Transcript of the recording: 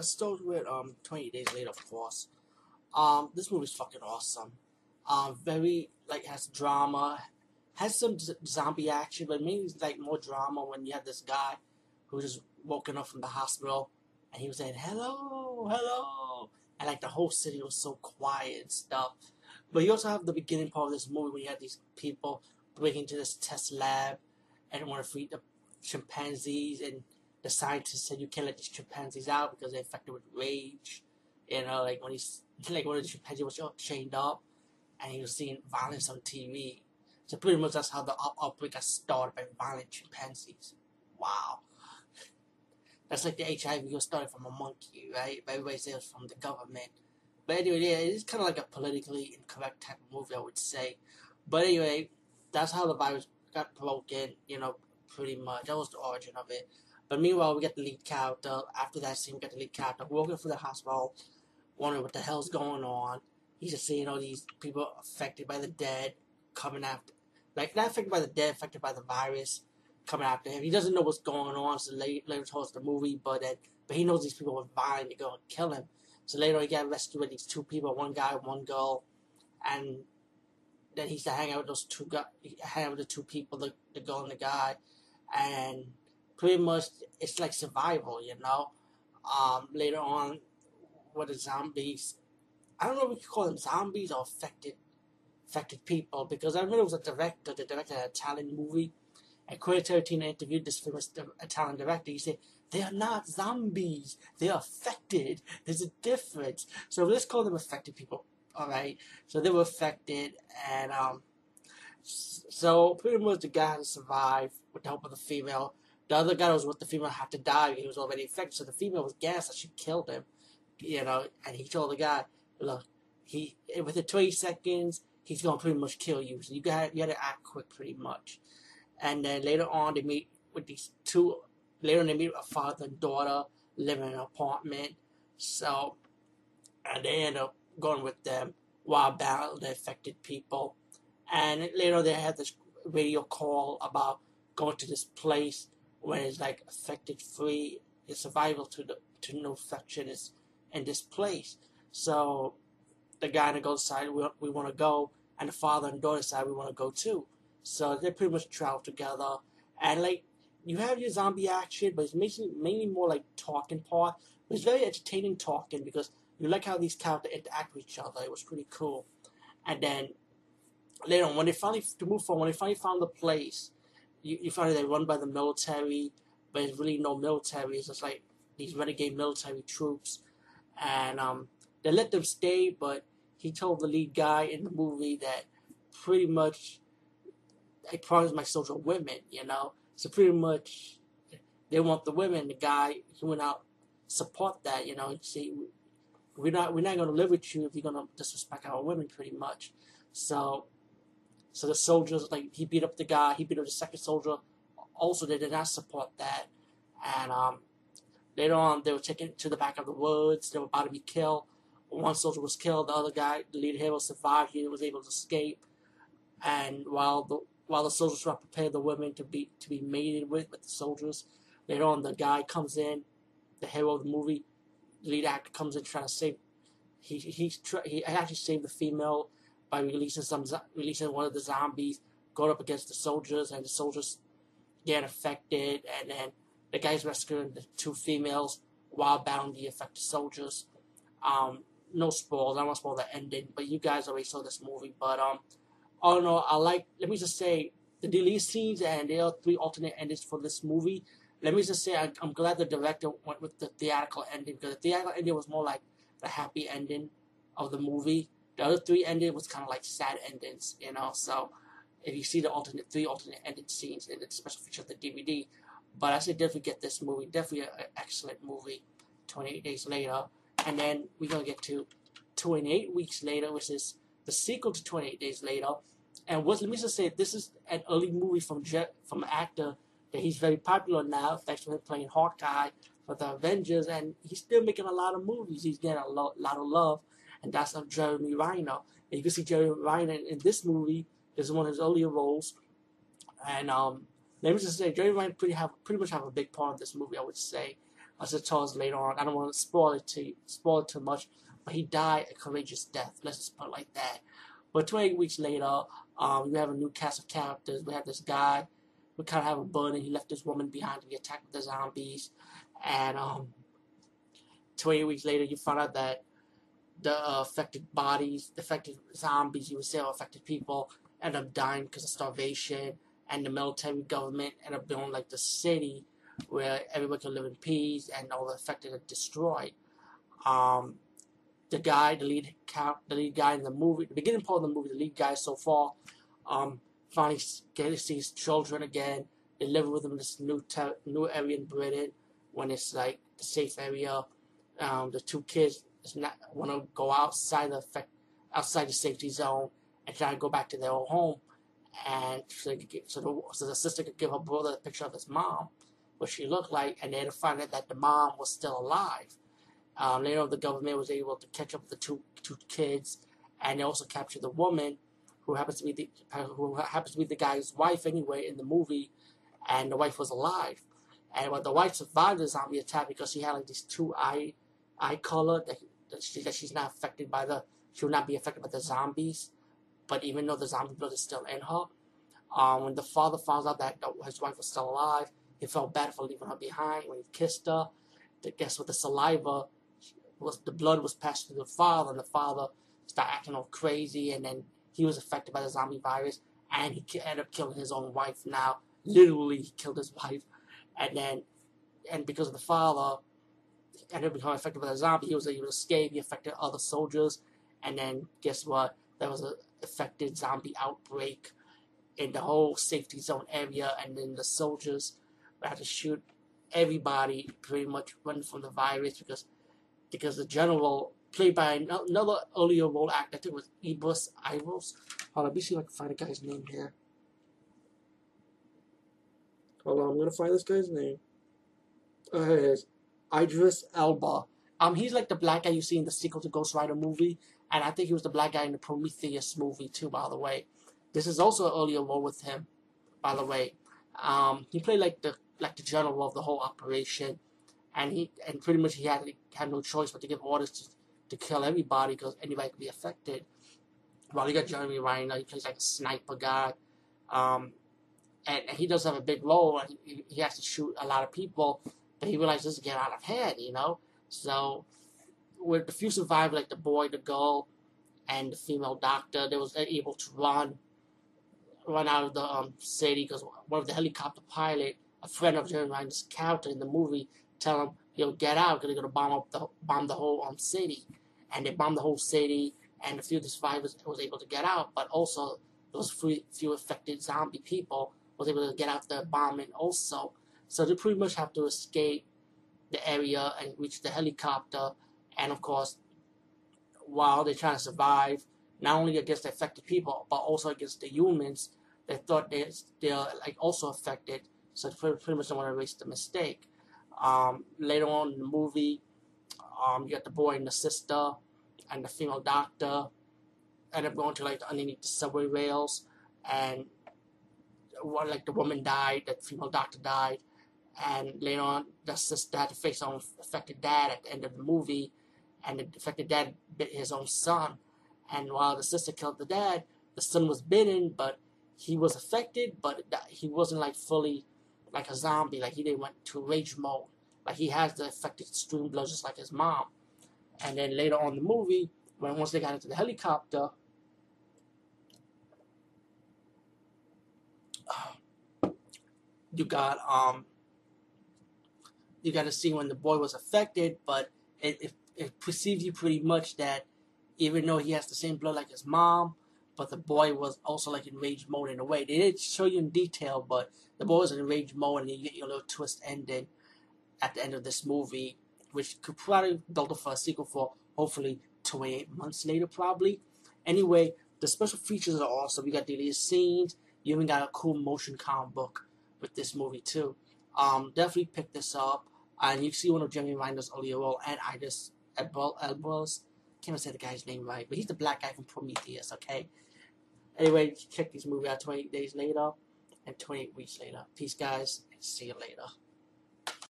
let's start with um 28 Days Later, of course. Um, this movie's fucking awesome. Um, very like has drama, has some zombie action, but mainly like more drama when you have this guy who just woken up from the hospital and he was saying hello, hello, and like the whole city was so quiet and stuff. But you also have the beginning part of this movie where you have these people breaking into this test lab and want to free the chimpanzees and the scientists said you can't let these chimpanzees out because they're infected with rage. You know, like when he's like one of the chimpanzees was chained up and he was seeing violence on TV. So pretty much that's how the outbreak got started by violent chimpanzees. Wow. That's like the HIV was started from a monkey, right? But everybody says from the government. But anyway, yeah, it's kind of like a politically incorrect type of movie, I would say. But anyway, that's how the virus got broken, you know, pretty much. That was the origin of it. But meanwhile, we get the lead character. After that scene, we get the lead character walking through the hospital, wondering what the hell's going on. He's just seeing all these people affected by the dead coming after, like not affected by the dead, affected by the virus coming after him. He doesn't know what's going on. So later, later towards the movie, but then, but he knows these people are vying to go and kill him. So later, he got rescued with these two people, one guy, one girl, and then he's to hang out with those two guys, hang out with the two people, the, the girl and the guy, and pretty much it's like survival, you know. Um, later on, with the zombies, I don't know if we could call them zombies or affected affected people because I remember it was a director, the director of an Italian movie, and Quentin Tarantino interviewed this famous Italian director. He said they are not zombies; they are affected. There's a difference. So let's call them affected people. All right. So they were affected, and um, so pretty much the guy had to survive with the help of the female the other guy was with the female had to die. He was already infected, so the female was gassed that she killed him. You know, and he told the guy, "Look, he within 20 seconds, he's gonna pretty much kill you. So you got you got to act quick, pretty much." And then later on, they meet with these two. Later, on, they meet with a father and daughter living in an apartment. So, and they end up going with them while battling the affected people. And later, they had this radio call about going to this place when it's like affected free, the survival to the to no infection is in this place. So the guy girl decide we, we want to go, and the father and daughter side we want to go too. So they pretty much travel together, and like you have your zombie action, but it's mainly mainly more like talking part. But it's very entertaining talking because you like how these characters interact with each other. It was pretty cool. And then later on, when they finally to move forward, when they finally found the place, you, you find they're run by the military, but it's really no military. It's just like these renegade military troops, and um, they let them stay. But he told the lead guy in the movie that pretty much I promised my soldier women, you know. So pretty much they want the women. The guy he went out support that, you know. See, we're not we're not gonna live with you if you're gonna disrespect our women, pretty much. So so the soldiers, like, he beat up the guy, he beat up the second soldier. Also, they did not support that. And um, later on, they were taken to the back of the woods. They were about to be killed. One soldier was killed. The other guy, the lead hero, survived. He was able to escape. And while the while the soldiers were preparing the women to be to be mated with with the soldiers, later on, the guy comes in, the hero of the movie, the lead actor comes in trying to save. He he he actually saved the female by releasing some releasing one of the zombies, going up against the soldiers, and the soldiers get affected, and then the guys rescuing the two females while bound the affected soldiers. Um, no spoilers. I to spoil the ending, but you guys already saw this movie. But um, all in all, I like. Let me just say the delete scenes, and there are three alternate endings for this movie. Let me just say I'm glad the director went with the theatrical ending because the theatrical ending was more like the happy ending of the movie the other three ended was kind of like sad endings, you know. So if you see the alternate three alternate ended scenes in the special feature of the DVD, but I say definitely get this movie. Definitely an excellent movie. 28 days later, and then we're gonna get to 28 weeks later, which is the sequel to 28 days later. And what let me just say, this is an early movie from Jet, from an actor that he's very popular now, thanks to him playing Hawkeye for the Avengers, and he's still making a lot of movies. He's getting a lot of love and that's of Jeremy Renner. And you can see Jeremy Renner in, in this movie. This is one of his earlier roles, and um, let me just say, Jeremy Renner pretty have pretty much have a big part of this movie. I would say, as it tells later on. I don't want to spoil it to spoil it too much, but he died a courageous death. Let's just put it like that. But 28 weeks later, um, we have a new cast of characters. We have this guy We kind of have a burden. He left this woman behind to be attacked with the zombies, and um, 28 weeks later, you find out that the uh, affected bodies, the affected zombies, you would say, or affected people, end up dying because of starvation, and the military government end up building like the city where everybody can live in peace and all the affected are destroyed. Um, the guy, the lead the lead guy in the movie, the beginning part of the movie, the lead guy so far, um, finally getting to see his children again. They live with him in this new new area in Britain when it's like the safe area. Um, the two kids want to go outside the outside the safety zone and try to go back to their own home. And so, get, so, the, so the sister could give her brother a picture of his mom, what she looked like, and then to find out that the mom was still alive. Um, later, on the government was able to catch up with the two two kids, and they also captured the woman, who happens to be the who happens to be the guy's wife anyway in the movie, and the wife was alive. And when the wife survived the zombie attack because she had like these two eye eye color that, she, that she's not affected by the she will not be affected by the zombies. But even though the zombie blood is still in her, um, when the father found out that his wife was still alive, he felt bad for leaving her behind. When he kissed her, the, guess what? The saliva was the blood was passed to the father, and the father started acting all crazy, and then he was affected by the zombie virus, and he ended up killing his own wife. Now, literally, he killed his wife, and then, and because of the father, ended up becoming affected by the zombie, he was able to escape. He affected other soldiers, and then guess what? There was an affected zombie outbreak in the whole safety zone area, and then the soldiers had to shoot everybody pretty much running from the virus because because the general played by another earlier role actor, I think it was Ibus Ivos. Hold on, let me see if I can find the guy's name here. Hold on, I'm gonna find this guy's name. Oh, here it is. Idris Elba. Um, he's like the black guy you see in the sequel to Ghost Rider movie, and I think he was the black guy in the Prometheus movie too. By the way, this is also an earlier role with him. By the way, um, he played like the like the general of the whole operation, and he and pretty much he had had no choice but to give orders to, to kill everybody because anybody could be affected. While you got Jeremy Renner, he plays like a sniper guy, um, and, and, he does have a big role, he, he has to shoot a lot of people, but he realized this is getting out of hand, you know. So with the few survivors, like the boy, the girl, and the female doctor, they was able to run run out of the um, city because one of the helicopter pilot, a friend of Jeremy Renner's character in the movie, tell him, "Yo, get out! Because they're gonna bomb up the bomb the whole um city." And they bombed the whole city, and a few of the survivors was able to get out, but also those few, few affected zombie people was able to get out the bombing also. So they pretty much have to escape the area and reach the helicopter, and of course, while they're trying to survive, not only against the affected people, but also against the humans they thought they, they're like also affected, so they pretty much don't want to erase the mistake. Um, later on in the movie, um, you got the boy and the sister and the female doctor end up going to like underneath the subway rails and what like the woman died, the female doctor died, and later on the sister had to face own affected dad at the end of the movie, and the affected dad bit his own son, and while the sister killed the dad, the son was bitten, but he was affected, but he wasn't like fully like a zombie. Like he didn't went to rage mode. Like he has the affected stream blood just like his mom. And then later on the movie, when once they got into the helicopter, you got um you got to see when the boy was affected, but it, it it perceived you pretty much that even though he has the same blood like his mom, but the boy was also like in rage mode in a way. They didn't show you in detail, but the boy was in rage mode, and you get your little twist ending at the end of this movie, which could probably build up for a sequel for hopefully 28 months later, probably. Anyway, the special features are awesome. You got deleted scenes. You even got a cool motion comic book with this movie too. Um, definitely pick this up. And you see one of Jeremy Renner's earlier role, and I just Elbos. Can't even say the guy's name right, but he's the black guy from Prometheus. Okay, Anyway, check this movie out 28 days later and 28 weeks later. Peace, guys, see you later.